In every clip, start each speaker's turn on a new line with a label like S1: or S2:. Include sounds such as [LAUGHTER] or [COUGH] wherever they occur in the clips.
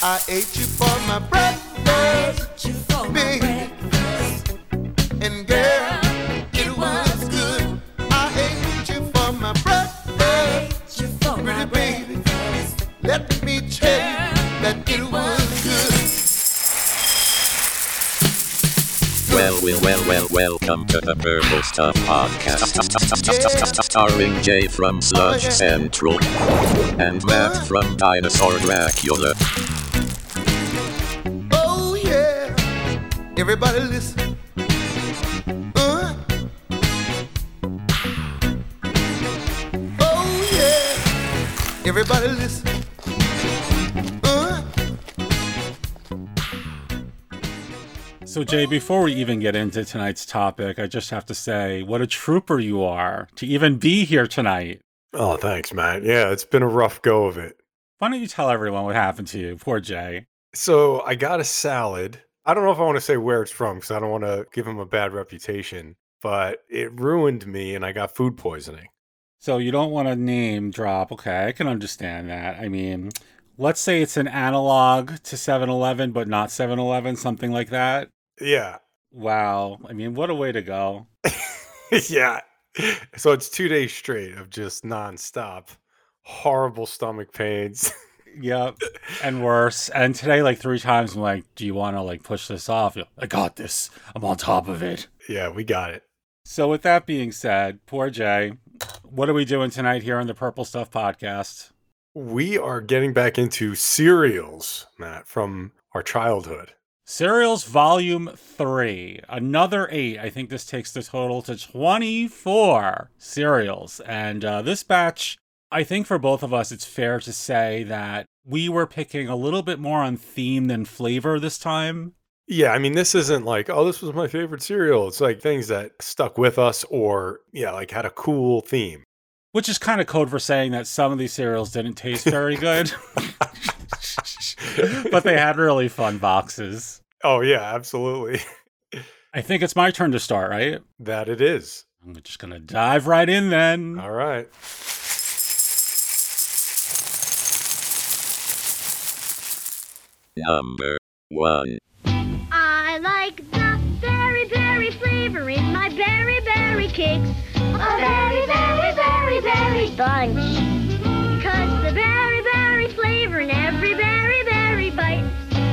S1: I ate you for my breakfast. baby. And girl, it was good. I ate you for my breakfast. Pretty baby. Let me tell you that it was good.
S2: Well, well, well, well, welcome to the Purple Stuff Podcast. Starring Jay from Sludge oh, Central and Matt from Dinosaur Dracula.
S1: Everybody listen. Uh. Oh yeah. Everybody listen. Uh.
S3: So, Jay, before we even get into tonight's topic, I just have to say what a trooper you are to even be here tonight.
S4: Oh, thanks, Matt. Yeah, it's been a rough go of it.
S3: Why don't you tell everyone what happened to you? Poor Jay.
S4: So I got a salad. I don't know if I want to say where it's from because I don't want to give him a bad reputation, but it ruined me and I got food poisoning.
S3: So, you don't want to name drop. Okay, I can understand that. I mean, let's say it's an analog to 7 Eleven, but not 7 Eleven, something like that.
S4: Yeah.
S3: Wow. I mean, what a way to go. [LAUGHS]
S4: yeah. So it's two days straight of just nonstop horrible stomach pains. [LAUGHS]
S3: Yep. And worse. And today, like three times, I'm like, do you want to like push this off? You're, I got this. I'm on top of it.
S4: yeah, we got it.
S3: So, with that being said, poor Jay, what are we doing tonight here on the Purple Stuff podcast?
S4: We are getting back into cereals, Matt, from our childhood.
S3: Cereals Volume 3. Another eight. I think this takes the total to 24 cereals. And uh, this batch, I think for both of us, it's fair to say that we were picking a little bit more on theme than flavor this time.
S4: Yeah, I mean, this isn't like, oh, this was my favorite cereal. It's like things that stuck with us or, yeah, like had a cool theme.
S3: Which is kind of code for saying that some of these cereals didn't taste very good, [LAUGHS] but they had really fun boxes.
S4: Oh, yeah, absolutely.
S3: I think it's my turn to start, right?
S4: That it is.
S3: I'm just going to dive right in then.
S4: All right.
S2: Number 1.
S5: I like the berry berry flavor in my berry berry cakes. A berry berry berry berry bunch. Cause the berry berry flavor in every berry berry bite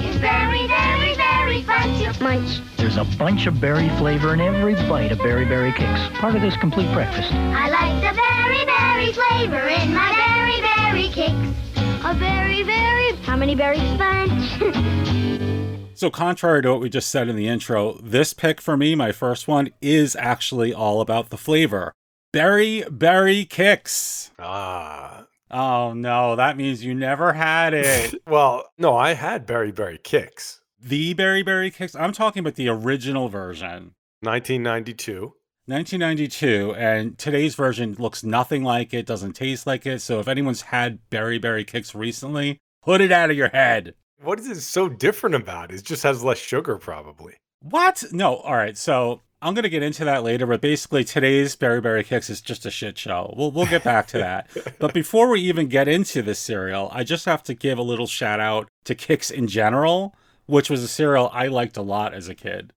S5: is very very very fun to munch.
S6: There's a bunch of berry flavor in every bite of Berry Berry Kix. Part of this complete breakfast.
S5: I like the berry berry flavor in my berry berry cakes. A berry berry how many berries bunch? [LAUGHS]
S3: So, contrary to what we just said in the intro, this pick for me, my first one, is actually all about the flavor. Berry Berry Kix.
S4: Ah.
S3: Oh no, that means you never had it. [LAUGHS]
S4: Well, no, I had Berry Berry Kix.
S3: the Berry Berry Kix? I'm talking about the original version.
S4: 1992.
S3: 1992, and today's version looks nothing like it, doesn't taste like it. So, if anyone's had Berry Berry Kix recently, put it out of your head.
S4: What is it so different about? It just has less sugar, probably.
S3: What? No. All right. So I'm gonna get into that later, but basically today's Berry Berry Kix is just a shit show. We'll we'll get back to that. [LAUGHS] but before we even get into this cereal, I just have to give a little shout out to Kix in general, which was a cereal I liked a lot as a kid.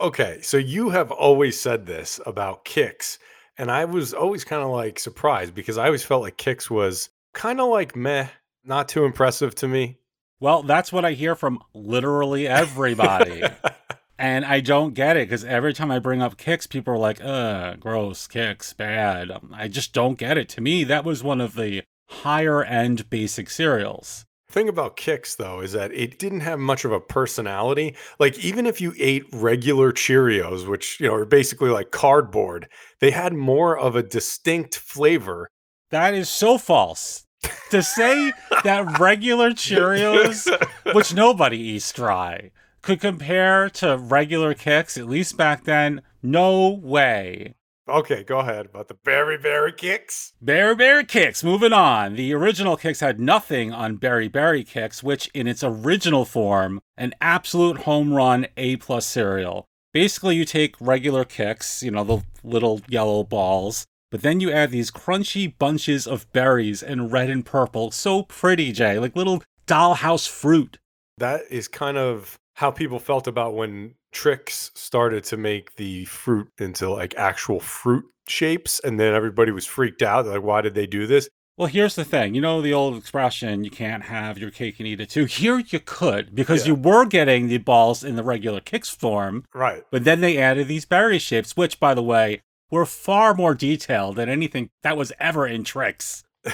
S4: Okay, so you have always said this about Kix, and I was always kind of like surprised because I always felt like Kix was kind of like meh, not too impressive to me.
S3: Well, that's what I hear from literally everybody. [LAUGHS] and I don't get it because every time I bring up Kix, people are like, "Uh, gross, Kix, bad." Um, I just don't get it. To me, that was one of the higher end basic cereals.
S4: Thing about Kix though is that it didn't have much of a personality. Like even if you ate regular Cheerios, which you know are basically like cardboard, they had more of a distinct flavor.
S3: That is so false. to say that regular [LAUGHS] Cheerios, which nobody eats dry, could compare to regular Kix, at least back then, no way.
S4: Okay, go ahead about the Berry Berry Kix.
S3: Berry Berry Kix, moving on. The original Kix had nothing on Berry Berry Kix, which in its original form, an absolute home run A plus cereal. Basically, you take regular Kix, you know, the little yellow balls, but then you add these crunchy bunches of berries in red and purple. So pretty, Jay. Like little Dollhouse fruit.
S4: That is kind of how people felt about when Trix started to make the fruit into like actual fruit shapes, and then everybody was freaked out. Like, why did they do this?
S3: Well, here's the thing. You know the old expression, you can't have your cake and eat it too. Here you could, because
S4: Yeah.
S3: you were getting the balls in the regular Kix form,
S4: Right.
S3: but then they added these berry shapes, which, by the way, were far more detailed than anything that was ever in Trix. [LAUGHS]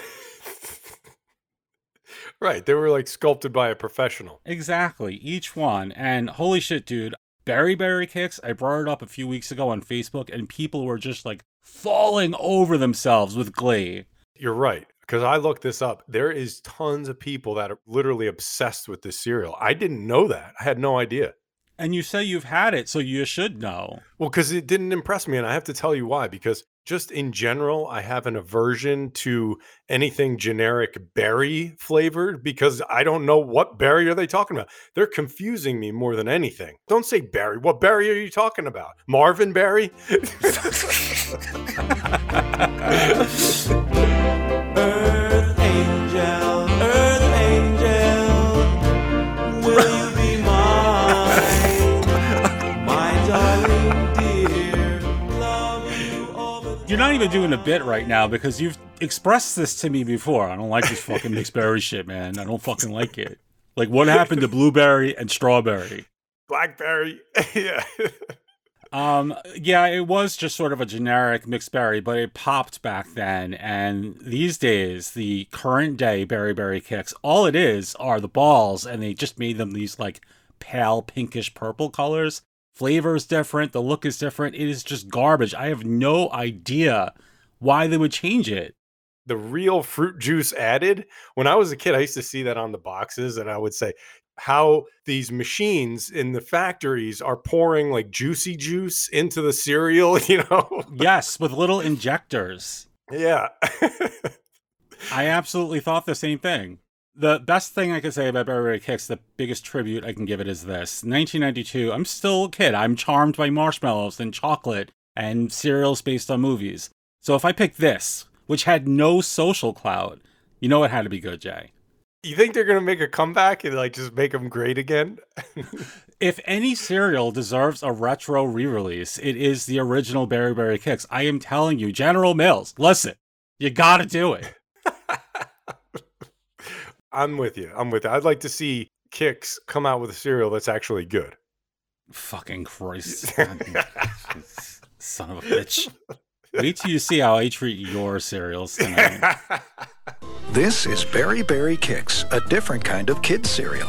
S4: right. They were like sculpted by a professional.
S3: Exactly, each one. And holy shit, dude, Berry Berry Kix, I brought it up a few weeks ago on Facebook, and people were just like falling over themselves with glee.
S4: You're right. Because I looked this up. There is tons of people that are literally obsessed with this cereal. I didn't know that. I had no idea.
S3: And you say you've had it, so you should know.
S4: Well, because it didn't impress me. And I have to tell you why. Because just in general, I have an aversion to anything generic berry flavored because I don't know what berry are they talking about. They're confusing me more than anything. Don't say berry. What berry are you talking about? Marvin berry? [LAUGHS] [LAUGHS]
S3: not even doing a bit right now because you've expressed this to me before. I don't like this fucking mixed [LAUGHS] berry shit, man. I don't fucking like it. Like, what happened to blueberry and strawberry?
S4: Blackberry. [LAUGHS] yeah.
S3: Um, yeah, it was just sort of a generic mixed berry, but it popped back then. And these days, the current day berry berry Kix, all it is are the balls, and they just made them these like pale pinkish purple colors. Flavor is different, the look is different. It is just garbage. I have no idea why they would change it.
S4: the real fruit juice added. When I was a kid, I used to see that on the boxes, and I would say how these machines in the factories are pouring like juicy juice into the cereal, [LAUGHS] you know?
S3: Yes, with little injectors.
S4: yeah. [LAUGHS]
S3: I absolutely thought the same thing. The best thing I can say about Berry Berry Kix, the biggest tribute I can give it is this. 1992, I'm still a kid. I'm charmed by marshmallows and chocolate and cereals based on movies. So if I pick this, which had no social clout, you know it had to be good, Jay.
S4: you think they're going to make a comeback and like just make them great again? [LAUGHS]
S3: If any cereal deserves a retro re-release, it is the original Berry Berry Kix. I am telling you, General Mills, listen, you gotta do it. [LAUGHS]
S4: I'm with you. I'm with you. I'd like to see Kix come out with a cereal that's actually good.
S3: Fucking [LAUGHS] Christ. [LAUGHS] [LAUGHS] Son of a bitch. Wait till you see how I treat your cereals tonight.
S7: This is Berry Berry Kix, a different kind of kid cereal.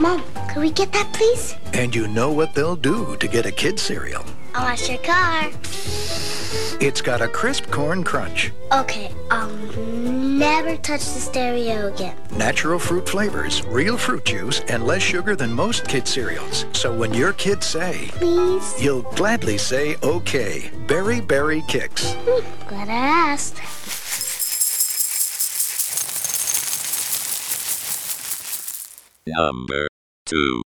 S5: Mom, could we get that, please?
S7: And you know what they'll do to get a kid cereal.
S5: I'll wash your car.
S7: It's got a crisp corn crunch,
S5: Okay, I'll never touch the stereo again.
S7: natural fruit flavors, real fruit juice, and less sugar than most kid cereals. So when your kids say,
S5: Please?
S7: you'll gladly say, okay. Berry Berry Kix. [LAUGHS]
S5: Glad I asked.
S2: Number 2.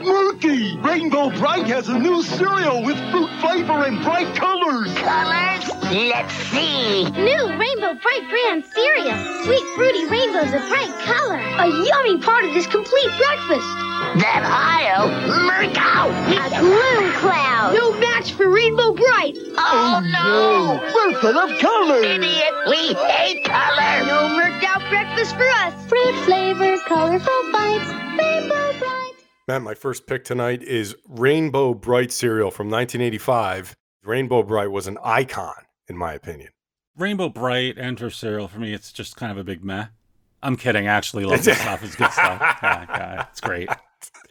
S8: Murky! Rainbow Brite has a new cereal with fruit flavor and bright colors.
S9: Colors? Let's see.
S5: New Rainbow Brite brand cereal. Sweet fruity rainbows of bright color. A yummy part of this complete breakfast.
S9: That Ohio, Murkow.
S5: A blue cloud. No match for Rainbow Brite.
S9: Oh, oh no!
S8: We're full of colors.
S9: Idiot, we hate color.
S5: No murked out breakfast for us. Fruit flavors, colorful bites. Rainbow Brite.
S4: Matt, my first pick tonight is Rainbow Brite cereal from 1985. Rainbow Brite was an icon, in my opinion.
S3: Rainbow Brite enter cereal for me, it's just kind of a big meh. I'm kidding, actually love this stuff. It's good stuff. [LAUGHS] Yeah, yeah, it's great.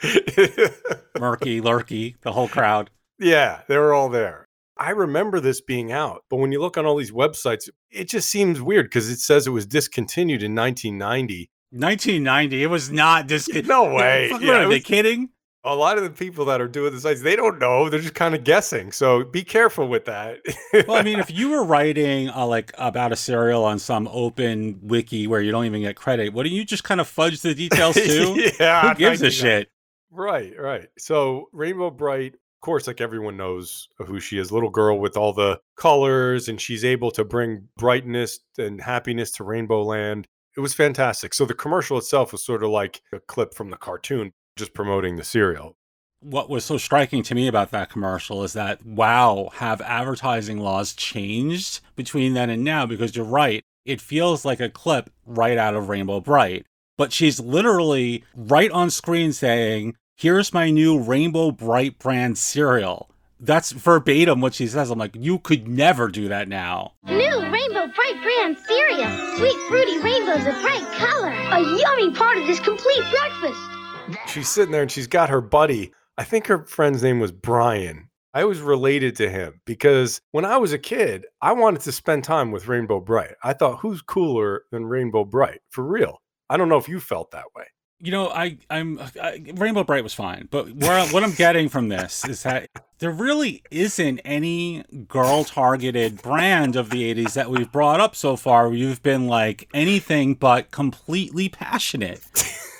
S3: [LAUGHS] Murky, lurky, the whole crowd.
S4: yeah, they were all there. I remember this being out, but when you look on all these websites, it just seems weird because it says it was discontinued in 1990.
S3: 1990, it was not discontinued.
S4: No way. Yeah,
S3: are they kidding?
S4: A lot of the people that are doing the sites, they don't know. They're just kind of guessing. So be careful with that.
S3: well, I [LAUGHS] mean, if you were writing uh, like about a cereal on some open wiki where you don't even get credit, wouldn't you just kind of fudge the details [LAUGHS] too?
S4: yeah,
S3: Who gives a shit?
S4: Right, right. So Rainbow Brite, of course, like everyone knows who she is, little girl with all the colors, and she's able to bring brightness and happiness to Rainbow Land. It was fantastic. So the commercial itself was sort of like a clip from the cartoon, just promoting the cereal.
S3: What was so striking to me about that commercial is that, wow, have advertising laws changed between then and now? Because you're right, it feels like a clip right out of Rainbow Brite. But she's literally right on screen saying, Here's my new Rainbow Brite brand cereal. That's verbatim what she says. I'm like, you could never do that now.
S5: New Rainbow Brite brand cereal. Sweet fruity rainbows of bright color. A yummy part of this complete breakfast.
S4: She's sitting there and she's got her buddy. I think her friend's name was Brian. I was related to him because when I was a kid, I wanted to spend time with Rainbow Brite. I thought, who's cooler than Rainbow Brite? For real. I don't know if you felt that way.
S3: You know, I, I'm I, Rainbow Brite was fine, but where, what I'm getting from this is that there really isn't any girl-targeted brand of the '80s that we've brought up so far. Where you've been like anything but completely passionate. [LAUGHS]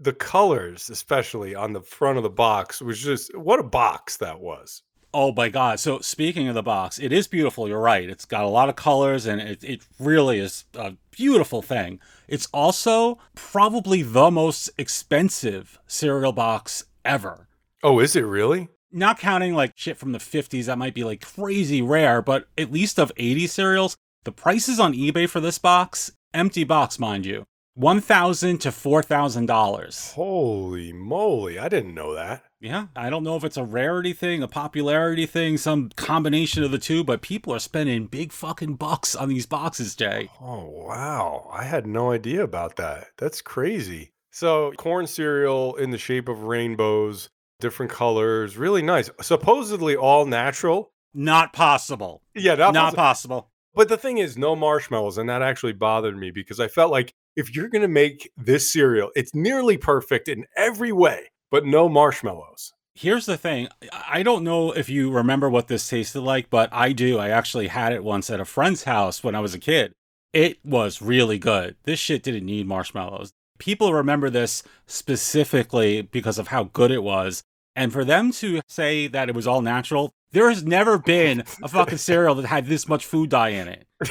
S4: the colors, especially on the front of the box, was just what a box that was.
S3: Oh my god! So speaking of the box, it is beautiful. You're right. It's got a lot of colors, and it, it really is a beautiful thing. It's also probably the most expensive cereal box ever.
S4: Oh, is it really?
S3: Not counting like shit from the 50s that might be like crazy rare, but at least of 80 cereals, the prices on eBay for this box, empty box, mind you, one thousand to four thousand dollars.
S4: Holy moly! I didn't know that.
S3: Yeah, I don't know if it's a rarity thing, a popularity thing, some combination of the two, but people are spending big fucking bucks on these boxes, Jay.
S4: Oh wow! I had no idea about that. That's crazy. So corn cereal in the shape of rainbows, different colors, really nice. Supposedly all natural.
S3: Not possible.
S4: Yeah, not,
S3: Not
S4: possi-
S3: possible.
S4: But the thing is, no marshmallows, and that actually bothered me because I felt like if you're going to make this cereal, it's nearly perfect in every way, but no marshmallows.
S3: Here's the thing. I don't know if you remember what this tasted like, but I do. I actually had it once at a friend's house when I was a kid. It was really good. This shit didn't need marshmallows. People remember this specifically because of how good it was. And for them to say that it was all natural, there has never been a fucking cereal that had this much food dye in it. [LAUGHS]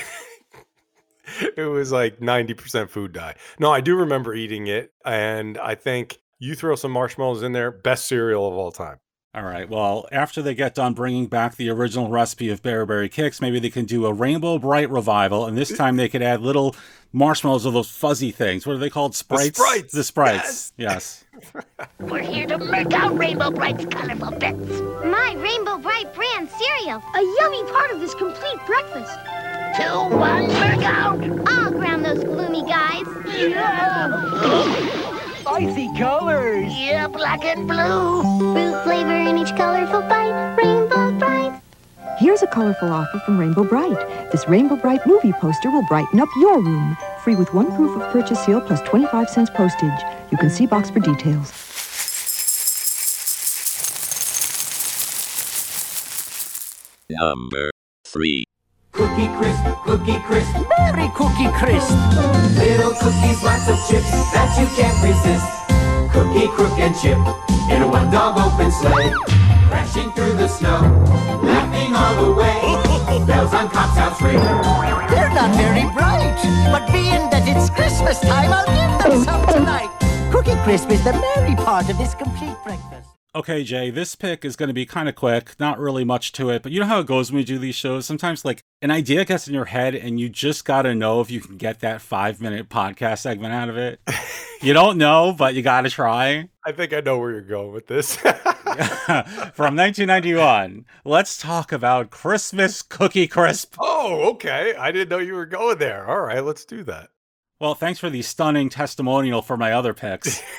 S4: it was like 90% food dye. No, I do remember eating it. And I think you throw some marshmallows in there, best cereal of all time.
S3: All right. Well, after they get done bringing back the original recipe of Berry Berry Kix, maybe they can do a Rainbow Brite revival, and this eh. time they could add little marshmallows or those fuzzy things. What are they called? Sprites.
S4: Sprites,
S3: The sprites. Yes. [LAUGHS]
S9: We're here to make out Rainbow Brite's colorful bits.
S5: My Rainbow Brite brand cereal. A yummy part of this complete breakfast.
S9: Two, one, work out.
S5: I'll ground those gloomy guys. Yeah!
S6: Icy colors.
S9: Yeah, black and blue.
S5: Fruit flavor in each colorful bite. Rainbow Brite.
S10: Here's a colorful offer from Rainbow Brite. This Rainbow Brite movie poster will brighten up your room. Free with one proof of purchase seal plus 25 cents postage. You can see box for details.
S2: Number 3.
S11: Cookie crisp, cookie crisp,
S9: Merry Cookie Crisp.
S11: little cookies, lots of chips that you can't resist. Cookie, crook, and chip in a one dog open sleigh. Crashing through the snow, laughing all the way. [LAUGHS] Bells on Cop's House ring.
S9: They're not very bright, but being that it's Christmas time, I'll give them some tonight. Cookie Crisp is the merry part of this complete breakfast.
S3: Okay, Jay, this pick is going to be kind of quick, not really much to it, but you know how it goes when we do these shows? Sometimes, like, an idea gets in your head and you just got to know if you can get that five minute podcast segment out of it. [LAUGHS] you don't know, but you got to try.
S4: I think I know where you're going with this. [LAUGHS]
S3: From 1991, let's talk about Christmas Cookie Crisp.
S4: oh, okay. I didn't know you were going there. All right, let's do that.
S3: Well, thanks for the stunning testimonial for my other picks. [LAUGHS]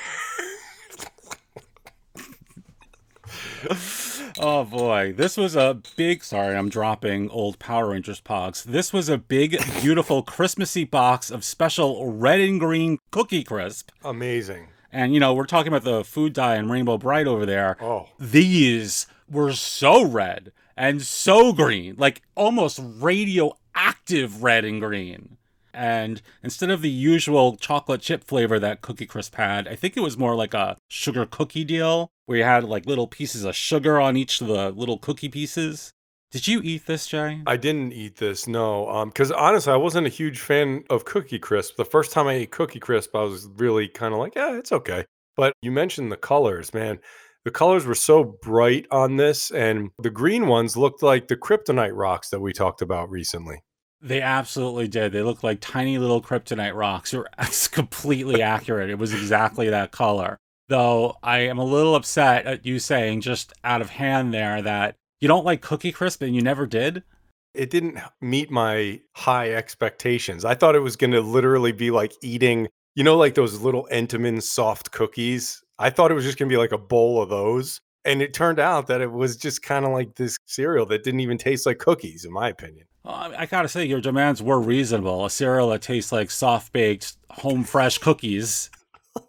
S3: [LAUGHS] oh boy, this was a big. Sorry, I'm dropping old Power Rangers pogs. This was a big, [LAUGHS] beautiful Christmassy box of special red and green Cookie Crisp.
S4: Amazing.
S3: And you know, we're talking about the food dye and Rainbow Brite over there.
S4: Oh.
S3: These were so red and so green, like almost radioactive red and green. And instead of the usual chocolate chip flavor that Cookie Crisp had, I think it was more like a sugar cookie deal where you had like little pieces of sugar on each of the little cookie pieces. Did you eat this, Jay?
S4: I didn't eat this, no. Um, because honestly, I wasn't a huge fan of Cookie Crisp. The first time I ate Cookie Crisp, I was really kind of like, yeah, it's okay. But you mentioned the colors, man. The colors were so bright on this, and the green ones looked like the kryptonite rocks that we talked about recently.
S3: They absolutely did. They looked like tiny little kryptonite rocks. [LAUGHS] It's completely accurate. It was exactly that color. Though I am a little upset at you saying just out of hand there that you don't like Cookie Crisp and you never did.
S4: It didn't meet my high expectations. I thought it was going to literally be like eating, you know, like those little Entenmann soft cookies. I thought it was just going to be like a bowl of those. And it turned out that it was just kind of like this cereal that didn't even taste like cookies, in my opinion.
S3: I gotta say, your demands were reasonable. A cereal that tastes like soft baked, home fresh cookies. [LAUGHS]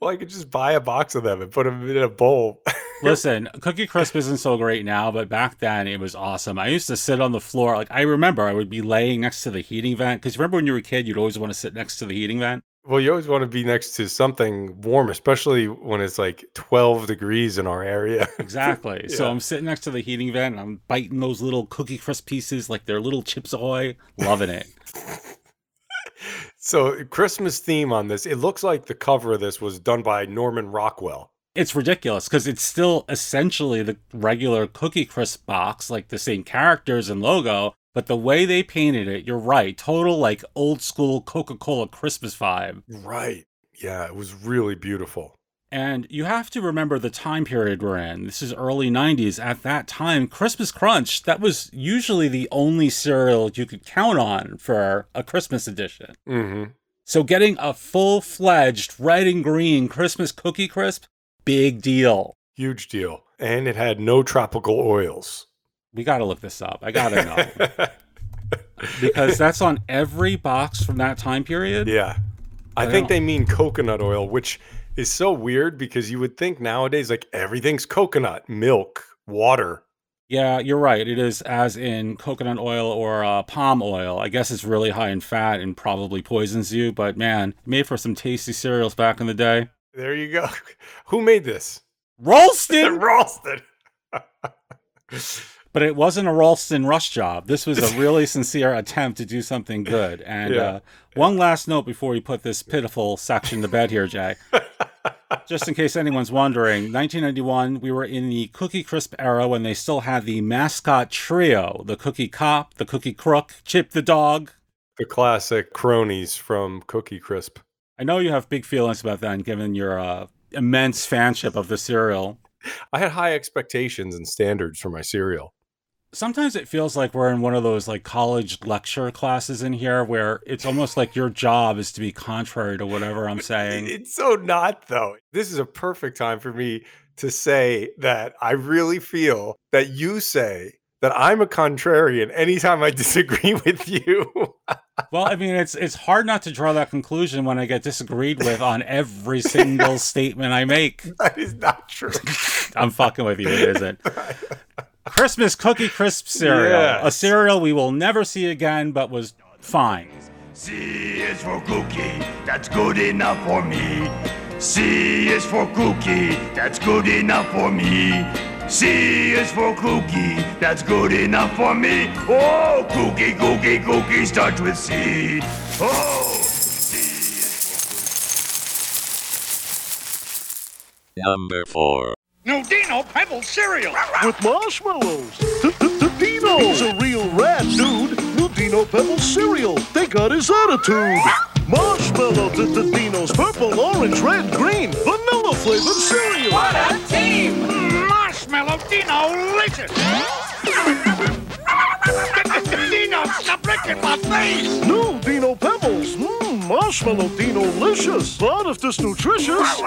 S4: Well, I could just buy a box of them and put them in a bowl. [LAUGHS]
S3: Listen, Cookie Crisp isn't so great now, but back then it was awesome. I used to sit on the floor. Like, I remember I would be laying next to the heating vent. Because remember when you were a kid, you'd always want to sit next to the heating vent?
S4: Well, you always want to be next to something warm, especially when it's like 12 degrees in our area. [LAUGHS]
S3: Exactly. So
S4: Yeah.
S3: I'm sitting next to the heating vent and I'm biting those little Cookie Crisp pieces like they're little Chips Ahoy. Loving it.
S4: So, Christmas theme on this, it looks like the cover of this was done by Norman Rockwell.
S3: it's ridiculous because it's still essentially the regular Cookie Crisp box, like the same characters and logo, but the way they painted it, you're right, total like old school Coca Cola Christmas vibe.
S4: Right. Yeah, it was really beautiful.
S3: And you have to remember the time period we're in. This is early 90s. At that time, Christmas Crunch, that was usually the only cereal you could count on for a Christmas edition.
S4: Mm-hmm.
S3: So getting a full fledged red and green Christmas Cookie Crisp, big deal.
S4: Huge deal. And it had no tropical oils.
S3: We got to look this up. I got to know. [LAUGHS] because that's on every box from that time period.
S4: Yeah. I,
S3: I
S4: think they mean coconut oil, which is so weird because you would think nowadays like everything's coconut, milk, water.
S3: Yeah, you're right. It is as in coconut oil or uh, palm oil. I guess it's really high in fat and probably poisons you, but man, made for some tasty cereals back in the day.
S4: There you go. [LAUGHS] Who made this?
S3: Ralston! [LAUGHS]
S4: Ralston.
S3: But it wasn't a Ralston rush job. This was a really [LAUGHS] sincere attempt to do something good. And
S4: Yeah.
S3: uh, one last note before we put this pitiful section to bed here, Jay. [LAUGHS] Just in case anyone's wondering, 1991, we were in the Cookie Crisp era when they still had the mascot trio the Cookie Cop, the Cookie Crook, Chip the Dog.
S4: The classic cronies from Cookie Crisp.
S3: I know you have big feelings about that, given your uh, immense fanship of the cereal. [LAUGHS]
S4: I had high expectations and standards for my cereal.
S3: Sometimes it feels like we're in one of those like college lecture classes in here where it's almost like your job is to be contrary to whatever I'm [LAUGHS] saying.
S4: It's so not though. This is a perfect time for me to say that I really feel that you say that I'm a contrarian anytime I [LAUGHS] disagree with you.
S3: Well, I mean, it's it's hard not to draw that conclusion when I get disagreed with on every single [LAUGHS] statement I make.
S4: that is not true.
S3: I'm fucking with you. It isn't. Christmas Cookie Crisp cereal, a cereal we will never see again, but was fine.
S12: C is for cookie, that's good enough for me. C is for cookie, that's good enough for me. C is for cookie, that's good enough for me. Oh, cookie, cookie, cookie starts with C. Oh, C
S2: Number 4.
S8: New Dino Pebble cereal with marshmallows. Dino's a real rat dude. New Dino Pebble cereal. They got his attitude. Marshmallow to the Dino's purple, orange, red, green, vanilla flavored cereal.
S13: What a team!
S8: Marshmallow Dino delicious. Dino, stop licking my face. New Dino Pebbles. Mmm, marshmallow Dino delicious. But if this nutritious.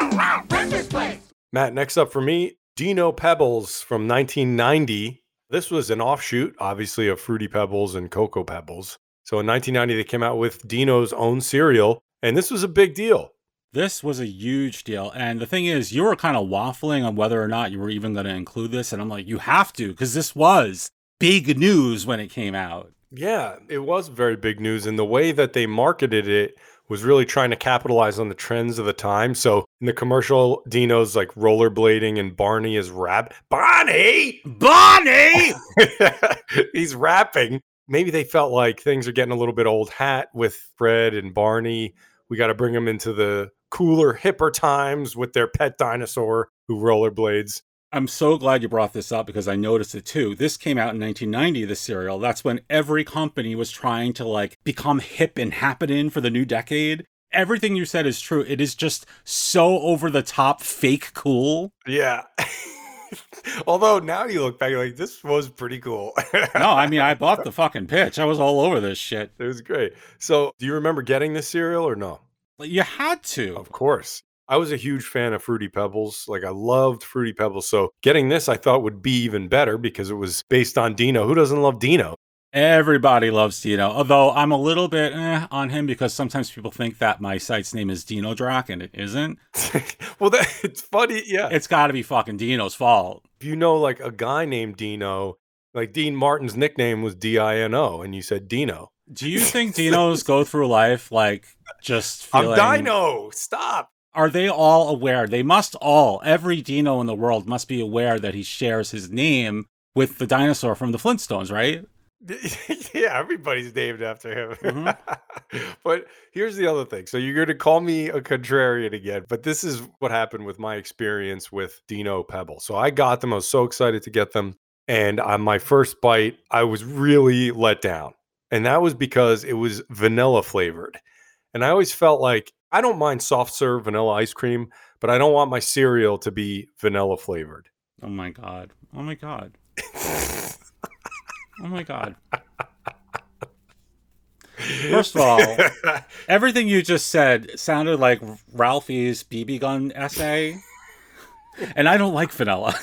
S13: Breakfast place!
S4: Matt, next up for me, Dino Pebbles from 1990. This was an offshoot, obviously, of Fruity Pebbles and Cocoa Pebbles. So in 1990, they came out with Dino's own cereal, and this was a big deal.
S3: This was a huge deal. And the thing is, you were kind of waffling on whether or not you were even going to include this. And I'm like, you have to, because this was big news when it came out.
S4: Yeah, it was very big news. And the way that they marketed it was really trying to capitalize on the trends of the time. So in the commercial, Dino's like rollerblading and Barney is rap. Barney!
S3: Barney! [LAUGHS]
S4: He's rapping. Maybe they felt like things are getting a little bit old hat with Fred and Barney. We got to bring them into the cooler, hipper times with their pet dinosaur who rollerblades.
S3: I'm so glad you brought this up because I noticed it too. This came out in 1990, the serial. That's when every company was trying to like become hip and happening for the new decade. Everything you said is true. It is just so over the top, fake cool.
S4: Yeah. [LAUGHS] Although now you look back, you're like, this was pretty cool.
S3: no, I mean, I bought the [LAUGHS] fucking pitch. I was all over this shit.
S4: It was great. So, do you remember getting this cereal or no?
S3: You had to.
S4: Of course. I was a huge fan of Fruity Pebbles. Like I loved Fruity Pebbles. So getting this I thought would be even better because it was based on Dino. Who doesn't love Dino?
S3: Everybody loves Dino. Although I'm a little bit eh, on him because sometimes people think that my site's name is Dino Drac and it isn't. [LAUGHS]
S4: well, that, [LAUGHS] it's funny. Yeah.
S3: It's got to be fucking Dino's fault.
S4: If you know like a guy named Dino, like Dean Martin's nickname was D I N O, and you said Dino.
S3: Do you think Dinos go through life like just [LAUGHS] feeling?
S4: I'm Dino. Stop.
S3: Are they all aware? They must all. Every Dino in the world must be aware that he shares his name with the dinosaur from the Flintstones, right? [LAUGHS]
S4: yeah, everybody's named after him. Mm-hmm. [LAUGHS] but here's the other thing. So you're going to call me a contrarian again, but this is what happened with my experience with Dino Pebble. So I got them. I was so excited to get them. And on my first bite, I was really let down. And that was because it was vanilla flavored. And I always felt like I don't mind soft serve vanilla ice cream, but I don't want my cereal to be vanilla flavored.
S3: Oh my god. Oh my god. oh my god. First of all, [LAUGHS] everything you just said sounded like Ralphie's BB gun essay. And I don't like vanilla.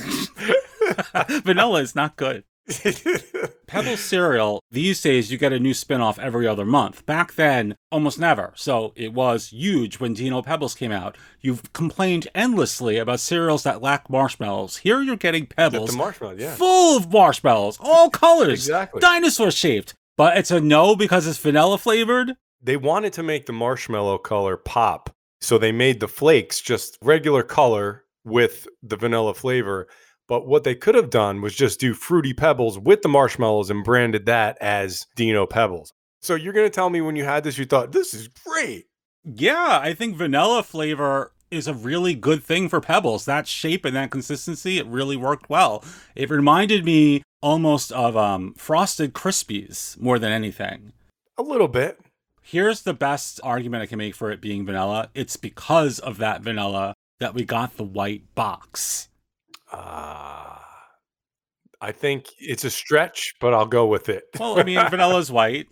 S3: [LAUGHS] vanilla is not good. [LAUGHS] Pebble cereal, these days you get a new spin-off every other month. Back then, almost never. So it was huge when Dino Pebbles came out. You've complained endlessly about cereals that lack marshmallows. Here you're getting Pebbles
S4: the marshmallow, yeah.
S3: full of marshmallows, all colors,
S4: Exactly.
S3: dinosaur shaped. But it's a no because it's vanilla flavored.
S4: They wanted to make the marshmallow color pop. So they made the flakes just regular color with the vanilla flavor. But what they could have done was just do fruity pebbles with the marshmallows and branded that as Dino Pebbles. So you're going to tell me when you had this, you thought, this is great.
S3: Yeah, I think vanilla flavor is a really good thing for Pebbles. That shape and that consistency, it really worked well. It reminded me almost of um, Frosted Krispies more than anything.
S4: A little bit.
S3: Here's the best argument I can make for it being vanilla. It's because of that vanilla that we got the white box.
S4: Ah. I think it's a stretch, but I'll go with it.
S3: Well, I mean, vanilla's white.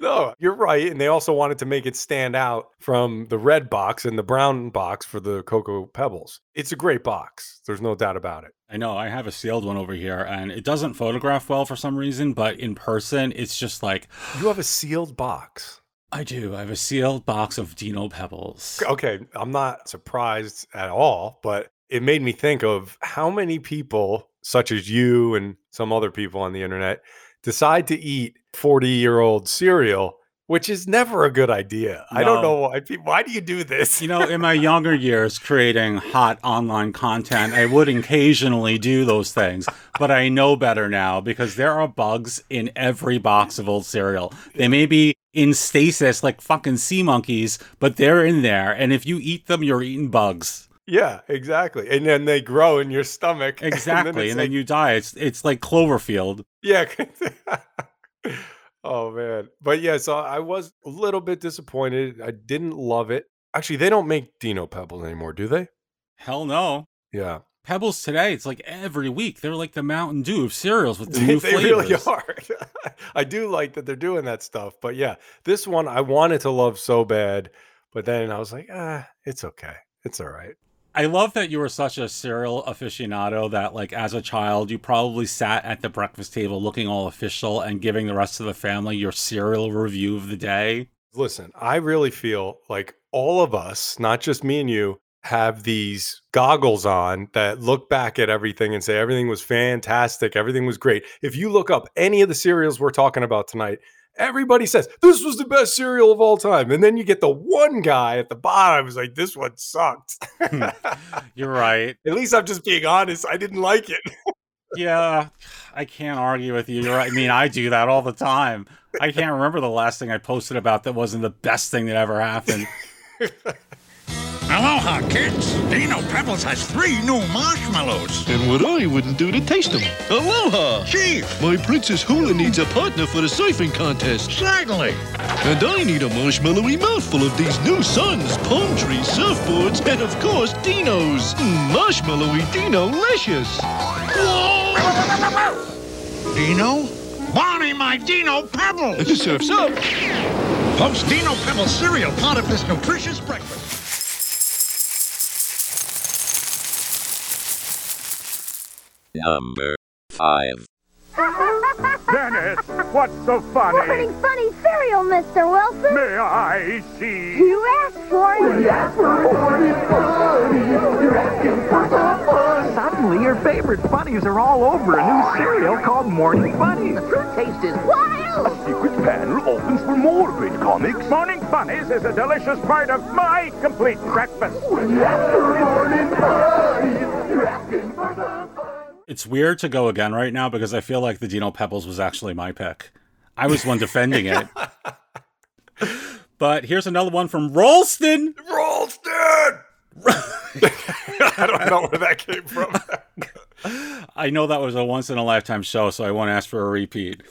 S4: no, you're right. And they also wanted to make it stand out from the red box and the brown box for the Cocoa Pebbles. It's a great box. There's no doubt about it.
S3: I know I have a sealed one over here and it doesn't photograph well for some reason, but in person, it's just like.
S4: You have a sealed box.
S3: I do. I have a sealed box of Dino Pebbles.
S4: Okay. I'm not surprised at all, but it made me think of how many people, such as you and some other people on the internet, decide to eat 40 year old cereal, which is never a good idea. I don't know why people, why do you do this?
S3: You know, in my younger years, creating hot online content, I would occasionally do those things, but I know better now because there are bugs in every box of old cereal. They may be in stasis like fucking sea monkeys, but they're in there. And if you eat them, you're eating bugs.
S4: Yeah, exactly. And then they grow in your stomach.
S3: Exactly. And then
S4: like-
S3: you die. It's it's like Cloverfield.
S4: Yeah. [LAUGHS] oh man. But yeah, so I was a little bit disappointed. I didn't love it. Actually, they don't make Dino Pebbles anymore, do they?
S3: Hell no.
S4: Yeah.
S3: Pebbles today, it's like every week. They're like the Mountain Dew of cereals with [LAUGHS] the
S4: They,
S3: new
S4: they
S3: flavors.
S4: really are. [LAUGHS] I do like that they're doing that stuff. But yeah, this one I wanted to love so bad, but then I was like, ah, it's okay. It's all right.
S3: I love that you were such a cereal aficionado that, like, as a child, you probably sat at the breakfast table looking all official and giving the rest of the family your cereal review of the day.
S4: Listen, I really feel like all of us, not just me and you, have these goggles on that look back at everything and say everything was fantastic, everything was great. If you look up any of the cereals we're talking about tonight, everybody says this was the best cereal of all time. And then you get the one guy at the bottom who's like, this one sucked. Hmm. [LAUGHS]
S3: You're right.
S4: At least I'm just being honest. I didn't like it.
S3: Yeah, I can't argue with you. You're right. I mean, I do that all the time. I can't remember the last thing I posted about that wasn't the best thing that ever happened. [LAUGHS]
S14: Aloha, kids. Dino Pebbles has three new marshmallows.
S8: And what I wouldn't do to taste them. Aloha!
S14: Chief!
S8: My Princess Hula needs a partner for the surfing contest.
S14: Certainly.
S8: And I need a marshmallowy mouthful of these new suns, palm trees, surfboards, and of course, dinos. Mm, marshmallowy Dino-licious.
S14: Dino? [LAUGHS] Bonnie, my Dino Pebbles!
S8: Surf's up.
S14: Post Dino Pebbles cereal, part of this nutritious breakfast.
S2: Number 5.
S15: Dennis, what's so funny?
S5: Morning funny cereal, Mr. Wilson.
S15: May I see?
S5: You asked for it.
S15: You asked for morning funny. You're asking for some fun.
S6: Suddenly, your favorite funnies are all over a new cereal called Morning Funnies. The fruit taste is
S5: wild.
S15: A secret panel opens for more great comics. Morning Funnies is a delicious part of my complete breakfast. When you ask for morning funnies, you're asking for some fun.
S3: It's weird to go again right now because I feel like the Dino Pebbles was actually my pick. I was one defending it. But here's another one from Ralston.
S4: Ralston! [LAUGHS] I don't know where that came from. [LAUGHS]
S3: I know that was a once in a lifetime show, so I won't ask for a repeat.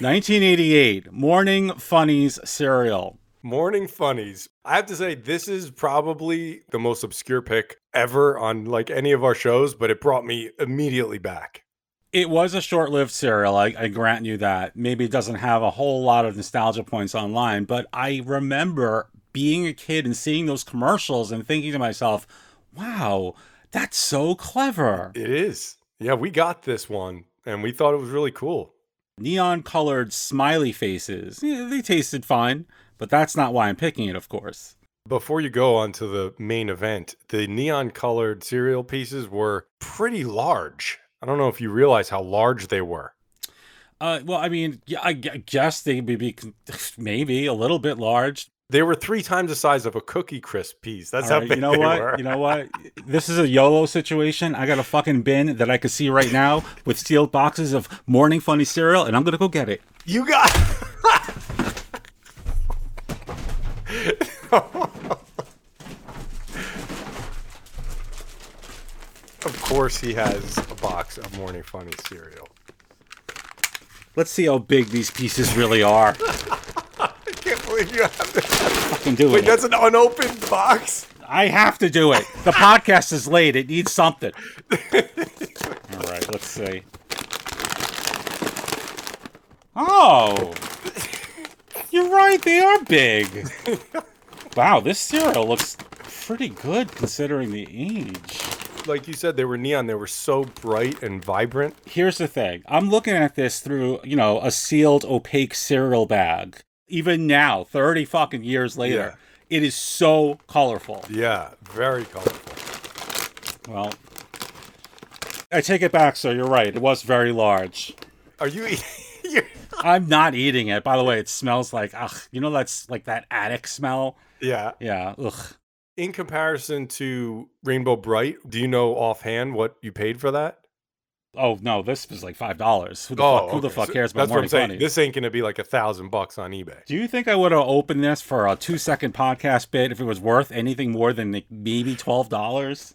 S3: 1988, Morning Funnies cereal.
S4: Morning Funnies. I have to say, this is probably the most obscure pick ever on like any of our shows, but it brought me immediately back.
S3: It was a short lived serial, I, I grant you that. Maybe it doesn't have a whole lot of nostalgia points online, but I remember being a kid and seeing those commercials and thinking to myself, wow, that's so clever.
S4: It is. Yeah, we got this one and we thought it was really cool.
S3: Neon colored smiley faces. Yeah, they tasted fine, but that's not why I'm picking it, of course.
S4: Before you go on to the main event, the neon colored cereal pieces were pretty large. I don't know if you realize how large they were.
S3: Uh, well, I mean, yeah, I guess they would be [LAUGHS] maybe a little bit large.
S4: They were three times the size of a cookie crisp piece. That's
S3: All
S4: how
S3: right,
S4: big
S3: you know
S4: they
S3: what?
S4: were.
S3: You know what? This is a YOLO situation. I got a fucking bin that I could see right now with sealed boxes of morning funny cereal, and I'm gonna go get it.
S4: You got. [LAUGHS] of course, he has a box of Morning Funny cereal.
S3: Let's see how big these pieces really are. [LAUGHS]
S4: I can't believe you have to
S3: Fucking do it.
S4: Wait,
S3: it.
S4: that's an unopened box.
S3: I have to do it. The podcast is late. It needs something. [LAUGHS] All right, let's see. Oh, you're right. They are big. [LAUGHS] Wow, this cereal looks pretty good considering the age.
S4: Like you said, they were neon. They were so bright and vibrant.
S3: Here's the thing. I'm looking at this through, you know, a sealed opaque cereal bag. Even now, 30 fucking years later, it is so colorful.
S4: Yeah, very colorful.
S3: Well, I take it back, sir. You're right. It was very large.
S4: Are you [LAUGHS] eating?
S3: I'm not eating it. By the way, it smells like ugh. You know that's like that attic smell.
S4: Yeah.
S3: Yeah. Ugh.
S4: In comparison to Rainbow Brite, do you know offhand what you paid for that?
S3: Oh no, this was like five dollars. Who the
S4: oh,
S3: fuck? Who the fuck
S4: So
S3: cares about
S4: That's what I'm saying. This ain't gonna be like a thousand bucks on eBay.
S3: Do you think I would have opened this for a two second podcast bit if it was worth anything more than like maybe twelve dollars?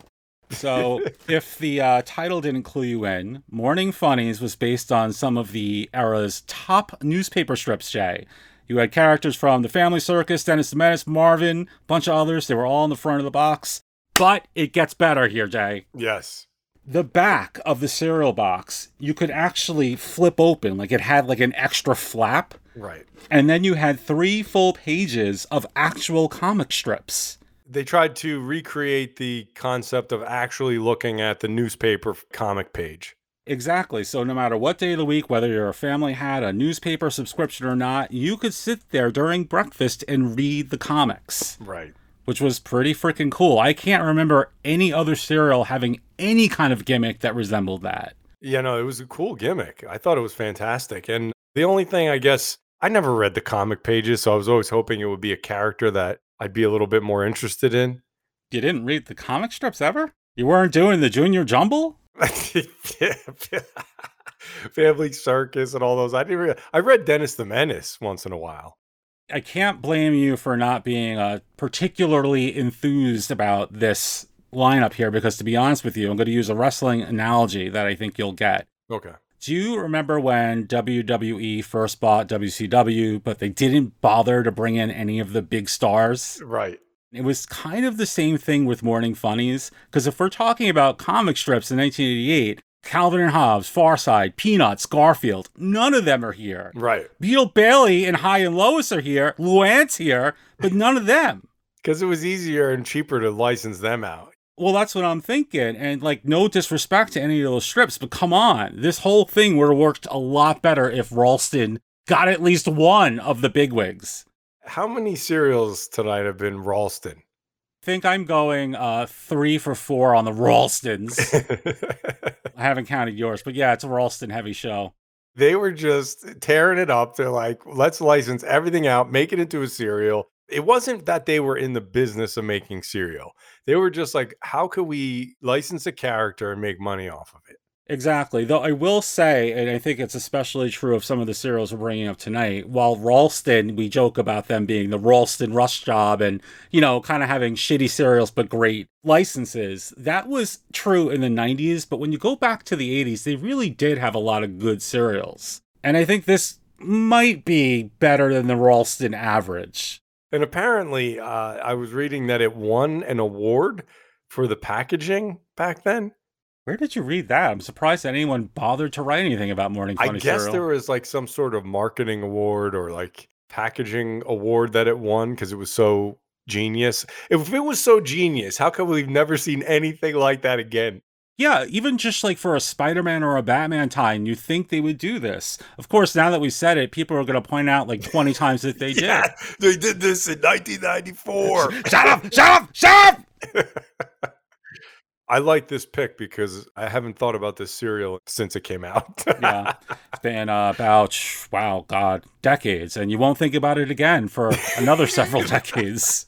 S3: So, if the uh, title didn't clue you in, Morning Funnies was based on some of the era's top newspaper strips, Jay. You had characters from The Family Circus, Dennis the Menace, Marvin, a bunch of others. They were all in the front of the box. But it gets better here, Jay.
S4: Yes.
S3: The back of the cereal box, you could actually flip open. Like it had like an extra flap.
S4: Right.
S3: And then you had three full pages of actual comic strips.
S4: They tried to recreate the concept of actually looking at the newspaper comic page.
S3: Exactly. So no matter what day of the week, whether your family had a newspaper subscription or not, you could sit there during breakfast and read the comics.
S4: Right.
S3: which was pretty freaking cool. I can't remember any other cereal having any kind of gimmick that resembled that.
S4: Yeah, no, it was a cool gimmick. I thought it was fantastic. And the only thing I guess I never read the comic pages, so I was always hoping it would be a character that I'd be a little bit more interested in.
S3: You didn't read the comic strips ever? You weren't doing the Junior Jumble? [LAUGHS]
S4: Family Circus and all those. I didn't. Read, I read Dennis the Menace once in a while.
S3: I can't blame you for not being uh, particularly enthused about this lineup here because, to be honest with you, I'm going to use a wrestling analogy that I think you'll get.
S4: Okay.
S3: Do you remember when WWE first bought WCW, but they didn't bother to bring in any of the big stars?
S4: Right.
S3: It was kind of the same thing with Morning Funnies, because if we're talking about comic strips in 1988, Calvin and Hobbes, Farside, Peanuts, Garfield, none of them are here.
S4: Right.
S3: Beetle Bailey and Hi and Lois are here, Luann's here, but none of them. [LAUGHS]
S4: Because it was easier and cheaper to license them out.
S3: Well, that's what I'm thinking. And like, no disrespect to any of those strips, but come on. This whole thing would have worked a lot better if Ralston got at least one of the bigwigs.
S4: How many cereals tonight have been Ralston?
S3: I think I'm going uh, three for four on the Ralstons. [LAUGHS] I haven't counted yours, but yeah, it's a Ralston heavy show.
S4: They were just tearing it up. They're like, let's license everything out, make it into a cereal. It wasn't that they were in the business of making cereal. They were just like, how could we license a character and make money off of it?
S3: Exactly. Though I will say, and I think it's especially true of some of the cereals we're bringing up tonight, while Ralston, we joke about them being the Ralston Rush job and, you know, kind of having shitty cereals but great licenses, that was true in the 90s. But when you go back to the 80s, they really did have a lot of good cereals. And I think this might be better than the Ralston average.
S4: And apparently, uh, I was reading that it won an award for the packaging back then.
S3: Where did you read that? I'm surprised that anyone bothered to write anything about Morning
S4: I
S3: Funny
S4: guess
S3: cereal.
S4: there was like some sort of marketing award or like packaging award that it won because it was so genius. If it was so genius, how come we've never seen anything like that again?
S3: Yeah, even just like for a Spider Man or a Batman tie, you think they would do this. Of course, now that we said it, people are going to point out like 20 times that they [LAUGHS] did.
S4: They did this in 1994. [LAUGHS]
S3: shut up! Shut up! Shut up! [LAUGHS]
S4: I like this pick because I haven't thought about this cereal since it came out.
S3: yeah, it's been uh, about, wow, God, decades. And you won't think about it again for another several decades.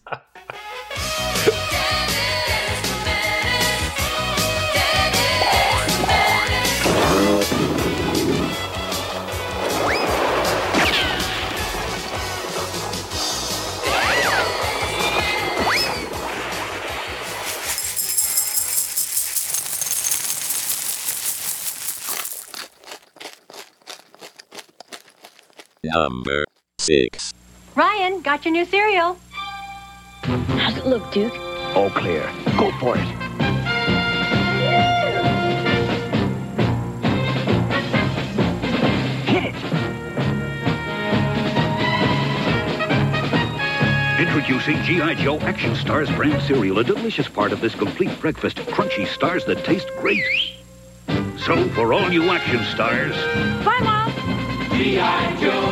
S2: Number 6.
S16: Ryan, got your new cereal.
S17: How's it look, Duke?
S6: All clear. Go for it. Hit it.
S14: Introducing G.I. Joe Action Stars brand cereal, a delicious part of this complete breakfast. Crunchy stars that taste great. So, for all you action stars,
S16: Bye, Mom.
S13: G.I. Joe Action Stars.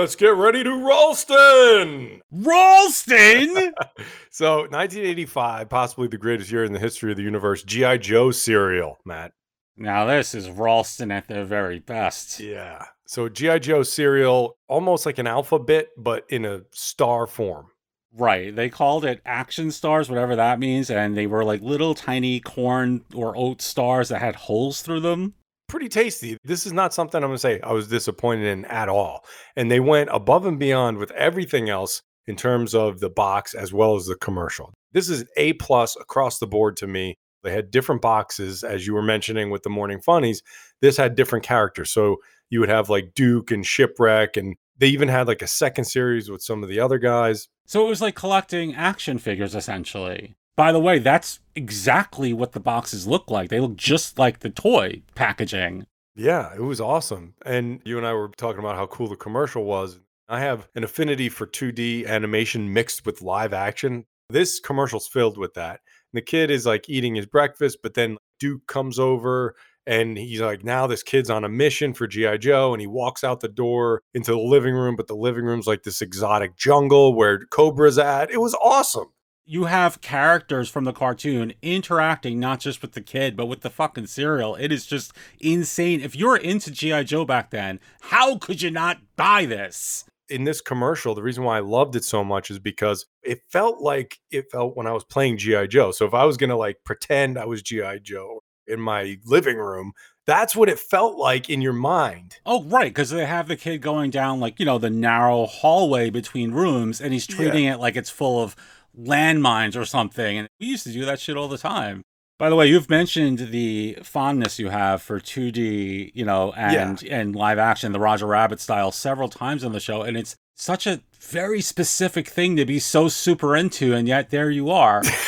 S4: Let's get ready to Ralston.
S3: Ralston? [LAUGHS]
S4: so, 1985, possibly the greatest year in the history of the universe. GI Joe cereal, Matt.
S3: Now, this is Ralston at their very best.
S4: Yeah. So, GI Joe cereal, almost like an alphabet, but in a star form.
S3: Right. They called it action stars, whatever that means, and they were like little tiny corn or oat stars that had holes through them.
S4: Pretty tasty. This is not something I'm going to say I was disappointed in at all. And they went above and beyond with everything else in terms of the box as well as the commercial. This is A plus across the board to me. They had different boxes, as you were mentioning with the Morning Funnies. This had different characters. So you would have like Duke and Shipwreck, and they even had like a second series with some of the other guys.
S3: So it was like collecting action figures essentially. By the way, that's exactly what the boxes look like. They look just like the toy packaging.
S4: Yeah, it was awesome. And you and I were talking about how cool the commercial was. I have an affinity for 2D animation mixed with live action. This commercial's filled with that. And the kid is like eating his breakfast, but then Duke comes over And he's like, now this kid's on a mission for G.I. Joe. And he walks out the door into the living room, but the living room's like this exotic jungle where Cobra's at. It was awesome.
S3: You have characters from the cartoon interacting not just with the kid, but with the fucking cereal. It is just insane. If you're into G.I. Joe back then, how could you not buy this?
S4: in this commercial, the reason why I loved it so much is because it felt like it felt when I was playing G.I. Joe. So if I was going to like pretend I was G.I. Joe in my living room, that's what it felt like in your mind.
S3: Oh, right, because they have the kid going down like, you know, the narrow hallway between rooms and he's treating it like it's full of landmines or something. And we used to do that shit all the time. By the way, you've mentioned the fondness you have for 2D, you know, and and live action, the Roger Rabbit style, several times on the show, and it's such a very specific thing to be so super into, and yet there you are. [LAUGHS]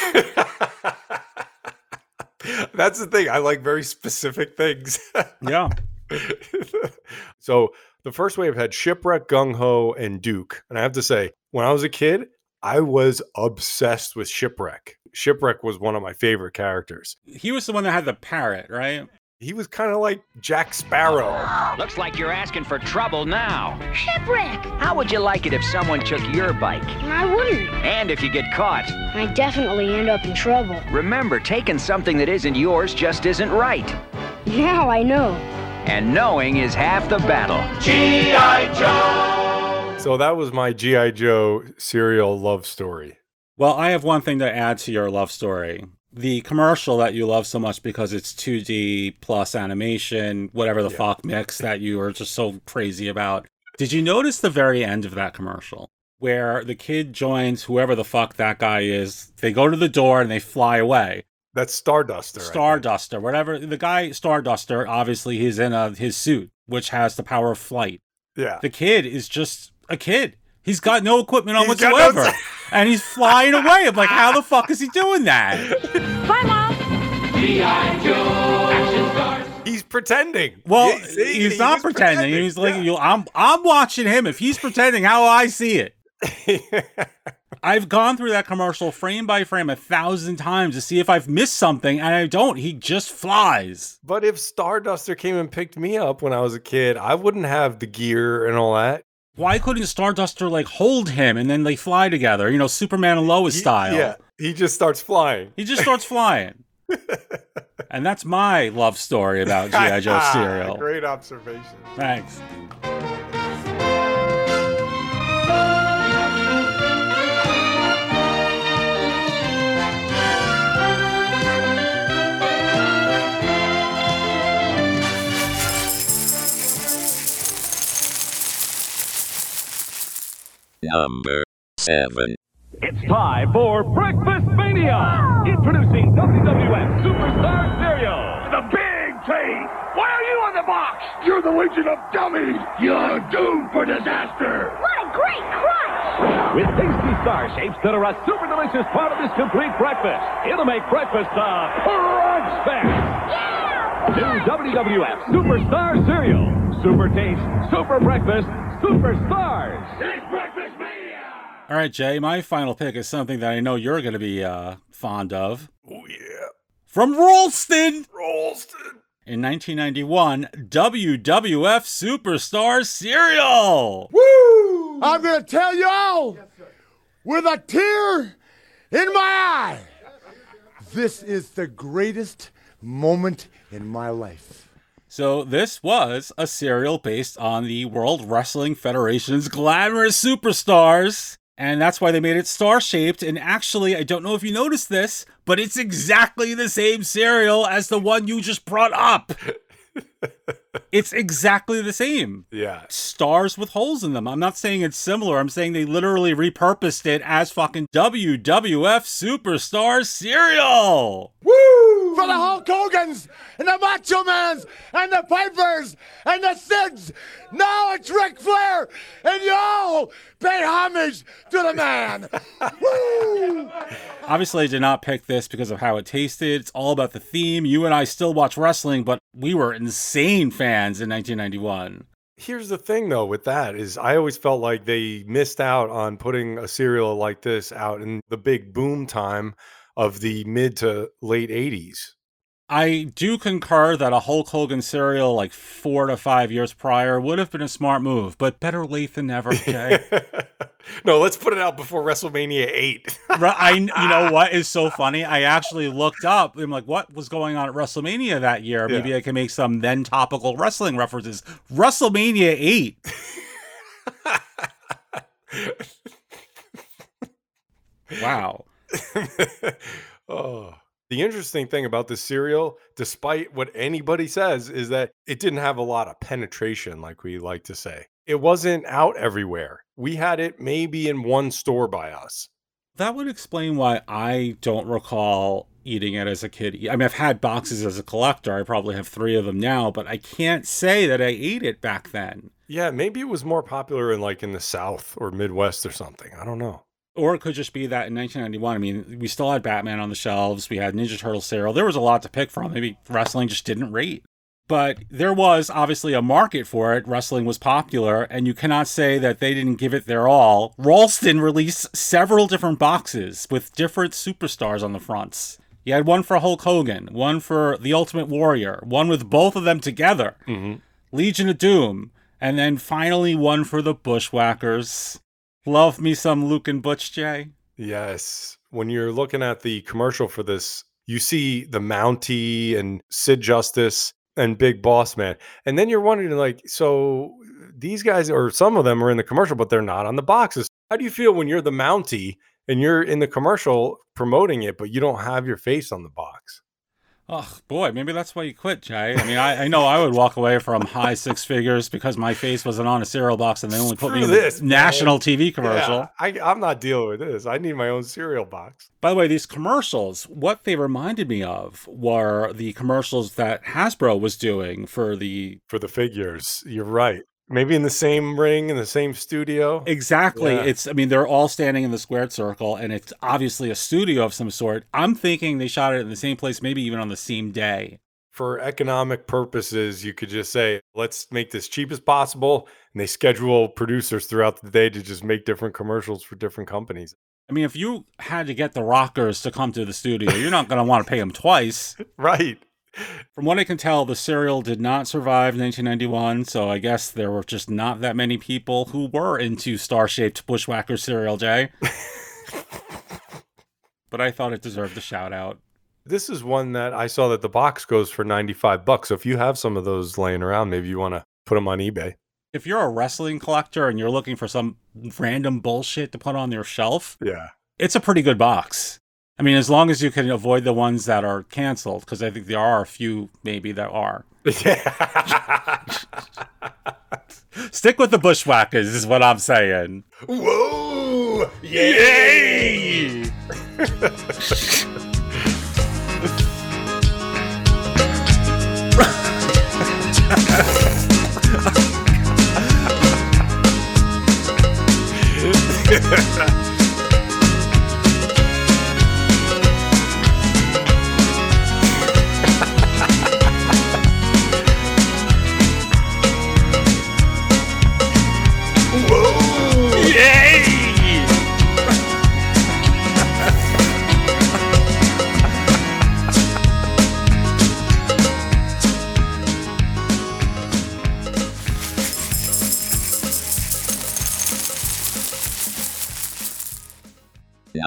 S4: That's the thing. I like very specific things. [LAUGHS]
S3: yeah.
S4: so the first wave had Shipwreck, Gung Ho, and Duke. And I have to say, when I was a kid, I was obsessed with Shipwreck. Shipwreck was one of my favorite characters.
S3: He was the one that had the parrot, right?
S4: He was kind of like Jack Sparrow.
S18: Looks like you're asking for trouble now.
S5: Shipwreck!
S18: How would you like it if someone took your bike?
S5: I wouldn't.
S18: And if you get caught?
S5: I definitely end up in trouble.
S18: Remember, taking something that isn't yours just isn't right.
S5: Now I know.
S18: And knowing is half the battle.
S12: G.I. Joe!
S4: So that was my G.I. Joe cereal love story.
S3: Well, I have one thing to add to your love story. The commercial that you love so much because it's 2D plus animation, whatever the
S4: Yeah.
S3: fuck mix that you are just so crazy about. Did you notice the very end of that commercial where the kid joins whoever the fuck that guy is? They go to the door and they fly away.
S4: That's Starduster.
S3: Starduster, whatever. The guy, Starduster, obviously he's in a, his suit, which has the power of flight.
S4: Yeah.
S3: The kid is just a kid. He's got no equipment on
S4: He's got no
S3: whatsoever. and he's flying away. I'm like, how the fuck is he doing that?
S16: Bye, Mom.
S13: G.I. Joe.
S4: He's pretending.
S3: Well,
S4: Yeah, see,
S3: he's not
S4: was
S3: pretending. He's like,
S4: yeah.
S3: you, I'm, I'm watching him. If he's pretending, how I see it. [LAUGHS] I've gone through that commercial frame by frame a thousand times to see if I've missed something, and I don't. He just flies.
S4: But if Starduster came and picked me up when I was a kid, I wouldn't have the gear and all that.
S3: Why couldn't Starduster like hold him and then they fly together? You know, Superman and Lois style.
S4: Yeah, he just starts flying.
S3: He just starts flying. [LAUGHS] and that's my love story about G.I. Joe [LAUGHS] cereal.
S4: Great observation.
S3: Thanks.
S2: Number 7.
S19: It's time for Breakfast Mania! Introducing WWF Superstar Cereal!
S12: The Big T! Why are you on the box? You're the Legion of Dummies! You're doomed for disaster!
S5: What a great crunch!
S19: With tasty star shapes that are a super delicious part of this complete breakfast. It'll make breakfast a crunch fest! New WWF Superstar Cereal. Super taste, super breakfast, super
S3: All right, Jay, my final pick is something that I know you're going to be uh, fond of.
S4: Oh yeah,
S3: From Ralston!
S4: Ralston.
S3: In 1991, WWF Superstar Cereal!
S20: Woo! I'm gonna tell y'all with a tear in my eye. This is the greatest moment in my life.
S3: So, this was a cereal based on the World Wrestling Federation's glamorous superstars. And that's why they made it star shaped. And actually, I don't know if you noticed this, but it's exactly the same cereal as the one you just brought up. [LAUGHS] it's exactly the same.
S4: Yeah.
S3: Stars with holes in them. I'm not saying it's similar. I'm saying they literally repurposed it as fucking WWF Superstar cereal.
S20: Woo! For the Hulk Hogan's and the Macho Mans and the Pipers and the Sids. Now it's Ric Flair and y'all pay homage to the man. [LAUGHS] Woo!
S3: Obviously, I did not pick this because of how it tasted. It's all about the theme. You and I still watch wrestling, but we were insane fans in 1991.
S4: Here's the thing though with that is I always felt like they missed out on putting a cereal like this out in the big boom time of the mid to late 80s.
S3: I do concur that a Hulk Hogan cereal like four to five years prior would have been a smart move, but better late than never. Okay. [LAUGHS]
S4: no, let's put it out before WrestleMania 8.
S3: I, you know what is so [LAUGHS] funny? I actually looked up. I'm like, what was going on at WrestleMania that year? Maybe
S4: Yeah.
S3: I can make some then topical wrestling references. WrestleMania eight. [LAUGHS] wow. [LAUGHS]
S4: oh. The interesting thing about this cereal, despite what anybody says, is that it didn't have a lot of penetration, like we like to say. It wasn't out everywhere. We had it maybe in one store by us.
S3: That would explain why I don't recall eating it as a kid. I mean, I've had boxes as a collector. I probably have three of them now, but I can't say that I ate it back then.
S4: Yeah, maybe it was more popular in like in the South or Midwest or something. I don't know.
S3: Or it could just be that in 1991, I mean, we still had Batman on the shelves. We had Ninja Turtle cereal. There was a lot to pick from. Maybe wrestling just didn't rate. But there was obviously a market for it. Wrestling was popular, and you cannot say that they didn't give it their all. Ralston released several different boxes with different superstars on the fronts. You had one for Hulk Hogan, one for The Ultimate Warrior, one with both of them together, mm-hmm. Legion of Doom, and then finally one for the Bushwhackers. Love me some Luke and Butch Jay.
S4: Yes. When you're looking at the commercial for this, you see the Mountie and Sid Justice and Big Boss Man. And then you're wondering, like, so these guys, or some of them are in the commercial, but they're not on the boxes. How do you feel when you're the Mountie and you're in the commercial promoting it, but you don't have your face on the box?
S3: Oh boy, maybe that's why you quit, Jay. I mean, I, I know I would walk away from high six figures because my face wasn't on a cereal box and they only put me in
S4: this,
S3: national
S4: man.
S3: TV commercial.
S4: Yeah, I, I'm not dealing with this. I need my own cereal box.
S3: By the way, these commercials, what they reminded me of were the commercials that Hasbro was doing for the
S4: For the figures, you're right. Maybe in the same ring, in the same studio.
S3: Exactly.
S4: Yeah.
S3: It's I mean they're all standing in the squared circle and it's obviously a studio of some sort. I'm thinking they shot it in the same place, maybe even on the same day.
S4: for economic purposes, you could just say, let's make this cheap as possible. And they schedule producers throughout the day to just make different commercials for different companies.
S3: I mean, if you had to get the rockers to come to the studio, you're not going to want to pay them twice. [LAUGHS]
S4: Right.
S3: From what I can tell, the cereal did not survive 1991, so I guess there were just not that many people who were into star shaped bushwhacker cereal, Jay. [LAUGHS] but I thought it deserved a shout out.
S4: This is one that I saw that the box goes for 95 bucks. So if you have some of those laying around, maybe you want to put them on eBay.
S3: If you're a wrestling collector and you're looking for some random bullshit to put on your shelf,
S4: Yeah.
S3: it's a pretty good box. I mean, as long as you can avoid the ones that are canceled, because I think there are a few maybe that are. [LAUGHS] Stick with the bushwhackers, is what I'm saying.
S4: Whoa!
S3: Yay!
S13: Yay! [LAUGHS] [LAUGHS]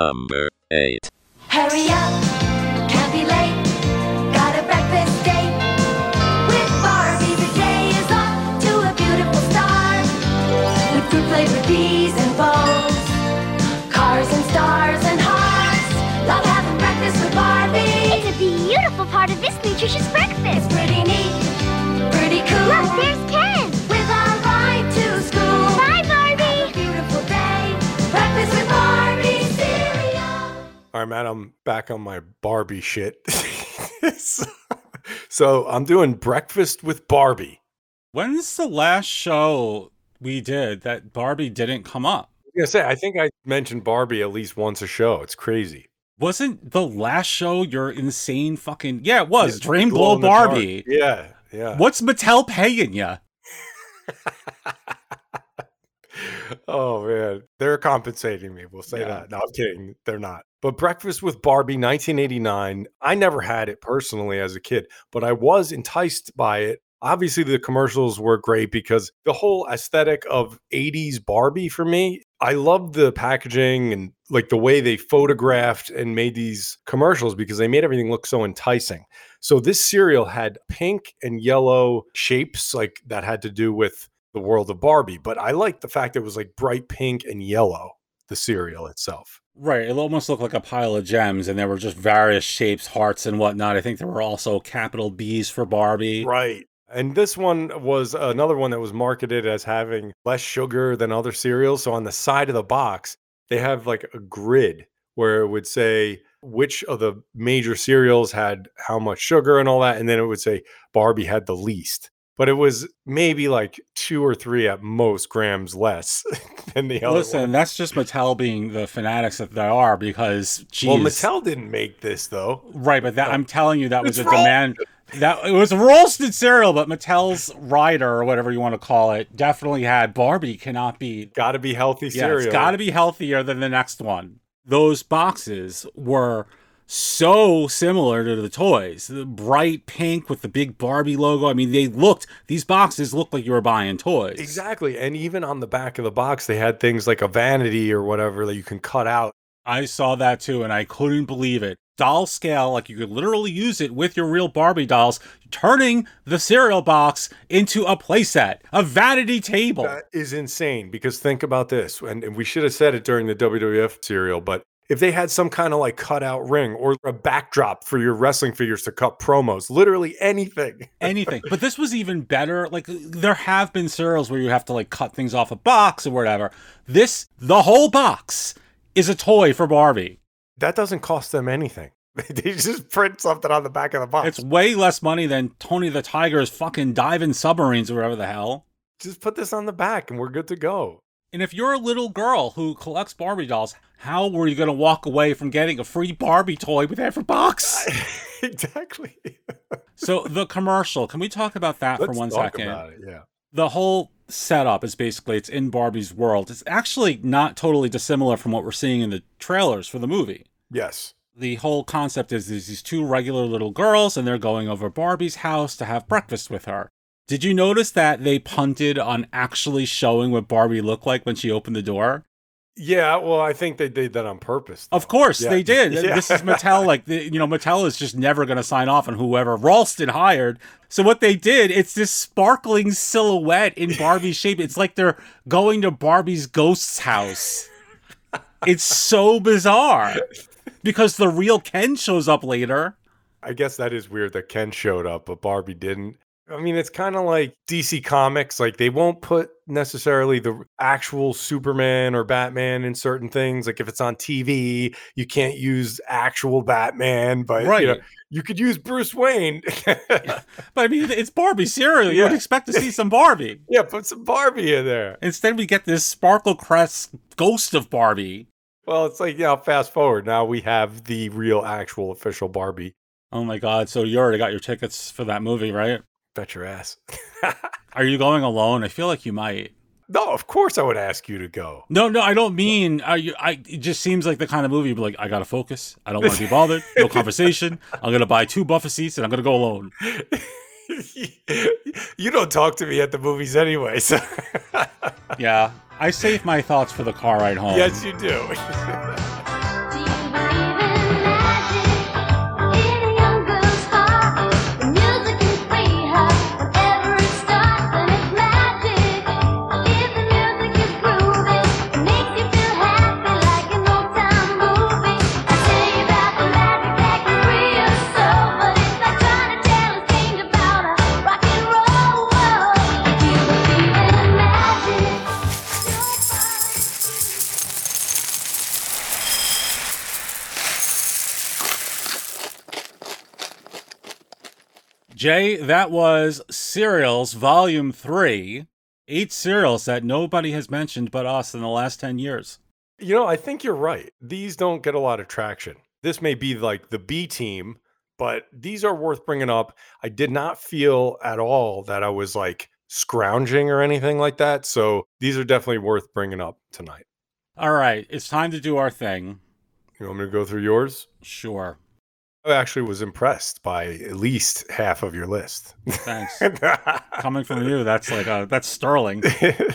S2: Number 8.
S21: Hurry up, can't be late. Got a breakfast date with Barbie. The day is off to a beautiful start. With fruit flavored peas and bowls, cars and stars and hearts. Love having breakfast with Barbie.
S5: It's a beautiful part of this nutritious breakfast.
S4: Right, Matt, I'm back on my Barbie shit. [LAUGHS] so, so I'm doing breakfast with Barbie.
S3: When's the last show we did that Barbie didn't come up?
S4: I was gonna say, I think I mentioned Barbie at least once a show. It's crazy.
S3: Wasn't the last show your insane fucking yeah? It was
S4: Yeah,
S3: Dream
S4: glow
S3: Glow
S4: in the dark.
S3: Barbie.
S4: Yeah, yeah.
S3: What's Mattel paying ya? [LAUGHS]
S4: oh man, they're compensating me. We'll say
S3: Yeah.
S4: that. No, I'm kidding. They're not. But Breakfast with Barbie 1989, I never had it personally as a kid, but I was enticed by it. Obviously, the commercials were great because the whole aesthetic of 80s Barbie for me, I loved the packaging and like the way they photographed and made these commercials because they made everything look so enticing. So this cereal had pink and yellow shapes like that had to do with the world of Barbie, but I liked the fact it was like bright pink and yellow, the cereal itself.
S3: Right. It almost looked like a pile of gems, and there were just various shapes, hearts, and whatnot. I think there were also capital B's for Barbie.
S4: Right. And this one was another one that was marketed as having less sugar than other cereals. So on the side of the box, they have like a grid where it would say which of the major cereals had how much sugar and all that. And then it would say Barbie had the least. But it was maybe like two or three at most grams less [LAUGHS] than the other
S3: Listen,
S4: one.
S3: that's just Mattel being the fanatics that they are because, geez.
S4: Well, Mattel didn't make this though.
S3: Right, but that, I'm telling you, that was
S4: It's
S3: a demand. That it was Ralston cereal, but Mattel's rider or whatever you want to call it definitely had Barbie cannot be
S4: Got to be healthy
S3: yeah,
S4: cereal.
S3: it's got to be healthier than the next one. Those boxes were so similar to the toys. The bright pink with the big Barbie logo. I mean, they looked these boxes looked like you were buying toys.
S4: Exactly. And even on the back of the box, they had things like a vanity or whatever that you can cut out.
S3: I saw that too, and I couldn't believe it. Doll scale, like you could literally use it with your real Barbie dolls, turning the cereal box into a playset, a vanity table.
S4: That is insane because think about this. And, and we should have said it during the WWF cereal, but if they had some kind of like cutout ring or a backdrop for your wrestling figures to cut promos, literally anything. [LAUGHS]
S3: anything. But this was even better. Like there have been cereals where you have to like cut things off a box or whatever. This, the whole box, is a toy for Barbie.
S4: That doesn't cost them anything. [LAUGHS] they just print something on the back of the box.
S3: It's way less money than Tony the Tiger's fucking diving submarines or whatever the hell.
S4: just put this on the back and we're good to go.
S3: And if you're a little girl who collects Barbie dolls, how were you going to walk away from getting a free Barbie toy with every box? [LAUGHS]
S4: exactly.
S3: so the commercial, can we talk about that for
S4: Let's
S3: one
S4: talk
S3: second?
S4: about it. Yeah.
S3: the whole setup is basically it's in Barbie's world. It's actually not totally dissimilar from what we're seeing in the trailers for the movie.
S4: Yes.
S3: The whole concept is there's these two regular little girls and they're going over Barbie's house to have breakfast with her. Did you notice that they punted on actually showing what Barbie looked like when she opened the door?
S4: Yeah, well, I think they did that on purpose.
S3: Of course,
S4: Yeah.
S3: they did. [LAUGHS]
S4: Yeah.
S3: This is Mattel. Like, the, you know, Mattel is just never going to sign off on whoever Ralston hired. So what they did, it's this sparkling silhouette in Barbie's shape. It's like they're going to Barbie's ghost's house. It's so bizarre because the real Ken shows up later.
S4: I guess that is weird that Ken showed up, but Barbie didn't. I mean, it's kind of like DC Comics. Like, they won't put necessarily the actual Superman or Batman in certain things. Like, if it's on TV, you can't use actual Batman, but you, know,
S3: Right.
S4: you could use Bruce Wayne.
S3: But I mean, it's Barbie cereal. You would expect to see some Barbie. [LAUGHS]
S4: yeah, put some Barbie in there.
S3: Instead, we get this sparkle crest ghost of Barbie.
S4: Well, it's like, you know, fast forward. Now we have the real, actual, official Barbie.
S3: Oh my God. So you already got your tickets for that movie, right?
S4: Bet your ass. [LAUGHS]
S3: Are you going alone? I feel like you might.
S4: No, of course I would ask you to go.
S3: No, no, I don't mean. Are you, I it just seems like the kind of movie. You'd be like, I gotta focus. I don't want to be bothered. No [LAUGHS] conversation. I'm gonna buy two Buffer seats and I'm gonna go alone. [LAUGHS]
S4: you don't talk to me at the movies anyway, so
S3: Yeah, I save my thoughts for the car ride home.
S4: yes, you do.
S3: Jay, that was Cereals Volume Three. Eight cereals that nobody has mentioned but us in the last ten years.
S4: You know, I think you're right. These don't get a lot of traction. This may be like the B team, but these are worth bringing up. I did not feel at all that I was like scrounging or anything like that. So these are definitely worth bringing up tonight.
S3: All right, it's time to do our thing.
S4: You want me to go through yours?
S3: Sure.
S4: I actually was impressed by at least half of your list.
S3: Thanks. [LAUGHS] Coming from you, that's like uh that's sterling.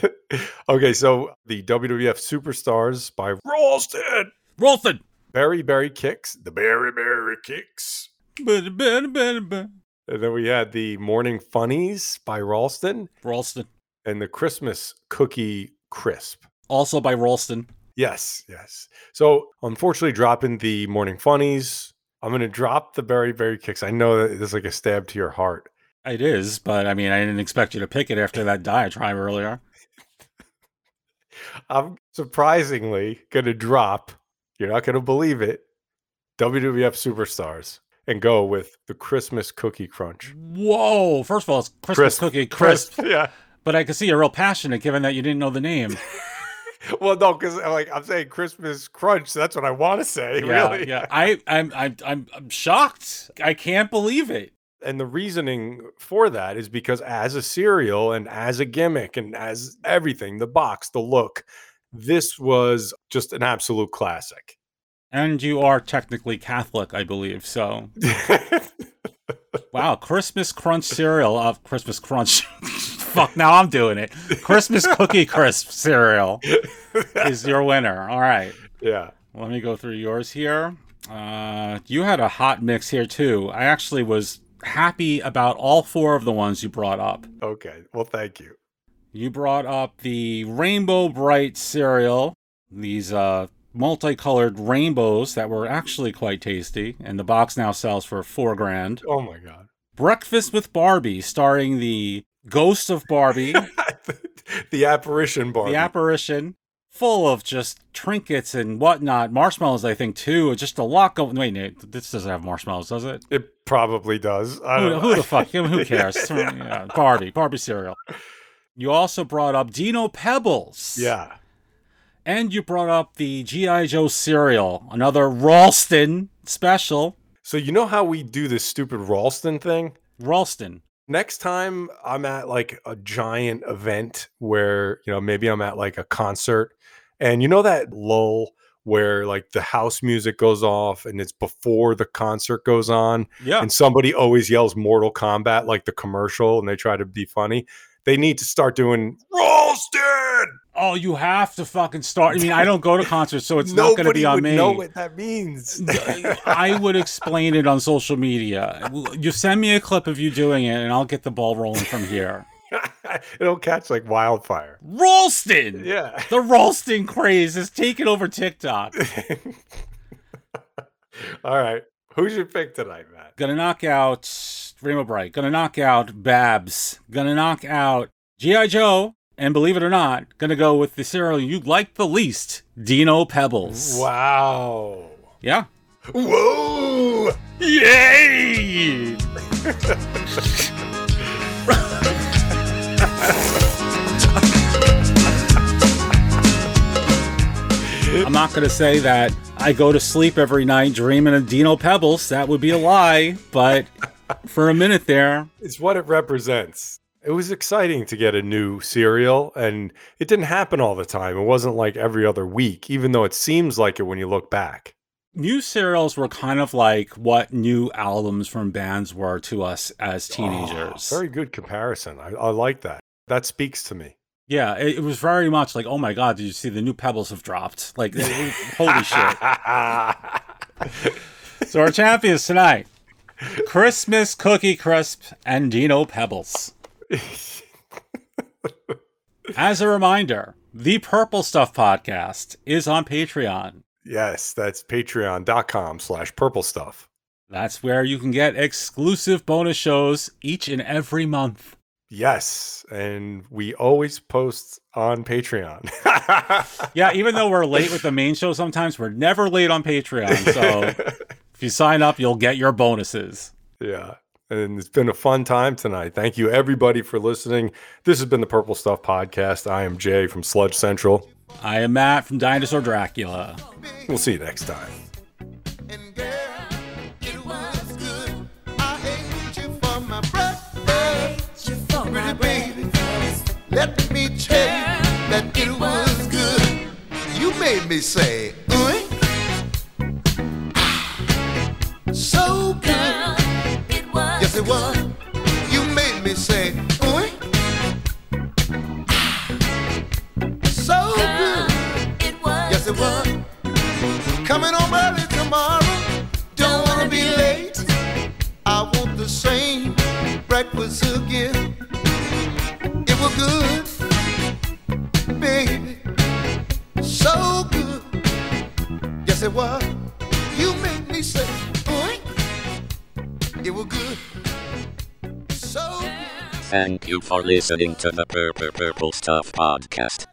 S3: [LAUGHS]
S4: okay, so the WWF Superstars by Ralston.
S3: Ralston.
S4: Berry Berry Kix. The Berry Berry Kix. And then we had the Morning Funnies by Ralston.
S3: Ralston.
S4: And the Christmas Cookie Crisp.
S3: Also by Ralston.
S4: Yes, yes. So unfortunately, dropping the Morning Funnies. I'm going to drop the Berry Berry Kix. I know that it's like a stab to your heart.
S3: It is, but I mean, I didn't expect you to pick it after that diatribe earlier. [LAUGHS]
S4: I'm surprisingly going to drop, you're not going to believe it, WWF Superstars and go with the Christmas Cookie Crunch.
S3: Whoa! First of all, it's Christmas
S4: Crisp.
S3: cookie crisp.
S4: Crisp, [LAUGHS] yeah.
S3: But I can see you're real passionate, given that you didn't know the name. [LAUGHS] [LAUGHS]
S4: Well, no, because uh, like I'm saying Christmas Crunch. So that's what I want to say. [LAUGHS]
S3: yeah,
S4: really.
S3: yeah. I, I'm, I'm, I'm, I'm shocked. I can't believe it.
S4: And the reasoning for that is because as a cereal and as a gimmick and as everything, the box, the look, this was just an absolute classic.
S3: And you are technically Catholic, I believe. So, [LAUGHS] wow, Christmas Crunch cereal of uh, Christmas Crunch. Fuck, now I'm doing it. Christmas Cookie Crisp cereal is your winner. All right.
S4: Yeah.
S3: Let me go through yours here. Uh, you had a hot mix here too. I actually was happy about all four of the ones you brought up.
S4: Okay. Well, thank you.
S3: You brought up the Rainbow Brite cereal, these uh, multicolored rainbows that were actually quite tasty, and the box now sells for four grand.
S4: Oh my god.
S3: Breakfast with Barbie, starring the ghost of Barbie, [LAUGHS]
S4: The apparition Barbie,
S3: the apparition, full of just trinkets and whatnot. Marshmallows, I think, too. Just a lot going. Wait, Nate, this doesn't have marshmallows, does it?
S4: It probably does. I
S3: Who, who the fuck? Who [LAUGHS] cares?
S4: Yeah.
S3: Yeah, Barbie, Barbie cereal. You also brought up Dino Pebbles.
S4: Yeah.
S3: And you brought up the G.I. Joe cereal, another Ralston special.
S4: So you know how we do this stupid Ralston thing?
S3: Ralston.
S4: Next time I'm at like a giant event where, you know, maybe I'm at like a concert and you know that lull where like the house music goes off and it's before the concert goes on
S3: Yeah.
S4: and somebody always yells Mortal Kombat like the commercial and they try to be funny. They need to start doing Ralston.
S3: Oh, you have to fucking start. I mean, I don't go to concerts, so it's not going to be on me.
S4: Nobody would
S3: me.
S4: know what that means. [LAUGHS]
S3: I would explain it on social media. You send me a clip of you doing it, and I'll get the ball rolling from here. [LAUGHS]
S4: It'll catch like wildfire.
S3: Ralston!
S4: Yeah.
S3: The Ralston craze has taken over TikTok. [LAUGHS]
S4: All right. Who's your pick tonight, Matt?
S3: Gonna knock out Rainbow Brite. Gonna knock out Babs. Gonna knock out G.I. Joe. And believe it or not, gonna go with the cereal you like the least, Dino Pebbles.
S4: Wow.
S3: Yeah.
S4: Whoa!
S3: Yay! [LAUGHS] I'm not to say that I go to sleep every night dreaming of Dino Pebbles. That would be a lie. But for a minute there,
S4: It's what it represents. It was exciting to get a new cereal, and it didn't happen all the time. It wasn't like every other week, even though it seems like it when you look back.
S3: new cereals were kind of like what new albums from bands were to us as ah, teenagers.
S4: Oh, Very good comparison. I, I like that. That speaks to me.
S3: Yeah, it, it was very much like, oh my god, did you see the new Pebbles have dropped? Like, it- holy shit. [LAUGHS] So our champions tonight, Christmas Cookie Crisp and Dino Pebbles. [LAUGHS] As a reminder, the Purple Stuff podcast is on Patreon.
S4: Yes, that's patreon.com slash purple stuff.
S3: That's where you can get exclusive bonus shows each and every month.
S4: Yes, and we always post on Patreon. [LAUGHS]
S3: Yeah, even though we're late with the main show sometimes, we're never late on Patreon. So [LAUGHS] if you sign up, you'll get your bonuses.
S4: Yeah. And it's been a fun time tonight. Thank you, everybody, for listening. This has been the Purple Stuff Podcast. I am Jay from Sludge Central.
S3: I am Matt from Dinosaur Dracula.
S4: We'll see you next time.
S11: Let
S22: me tell you that it was good. You made me say, Ooh. Coming home early tomorrow. Don't wanna be late. I want the same breakfast again. It was good, baby. So good. Yes, it was. You made me say, "Ooh." It was good. So good.
S2: Thank you for listening to the Purple Purple Stuff podcast.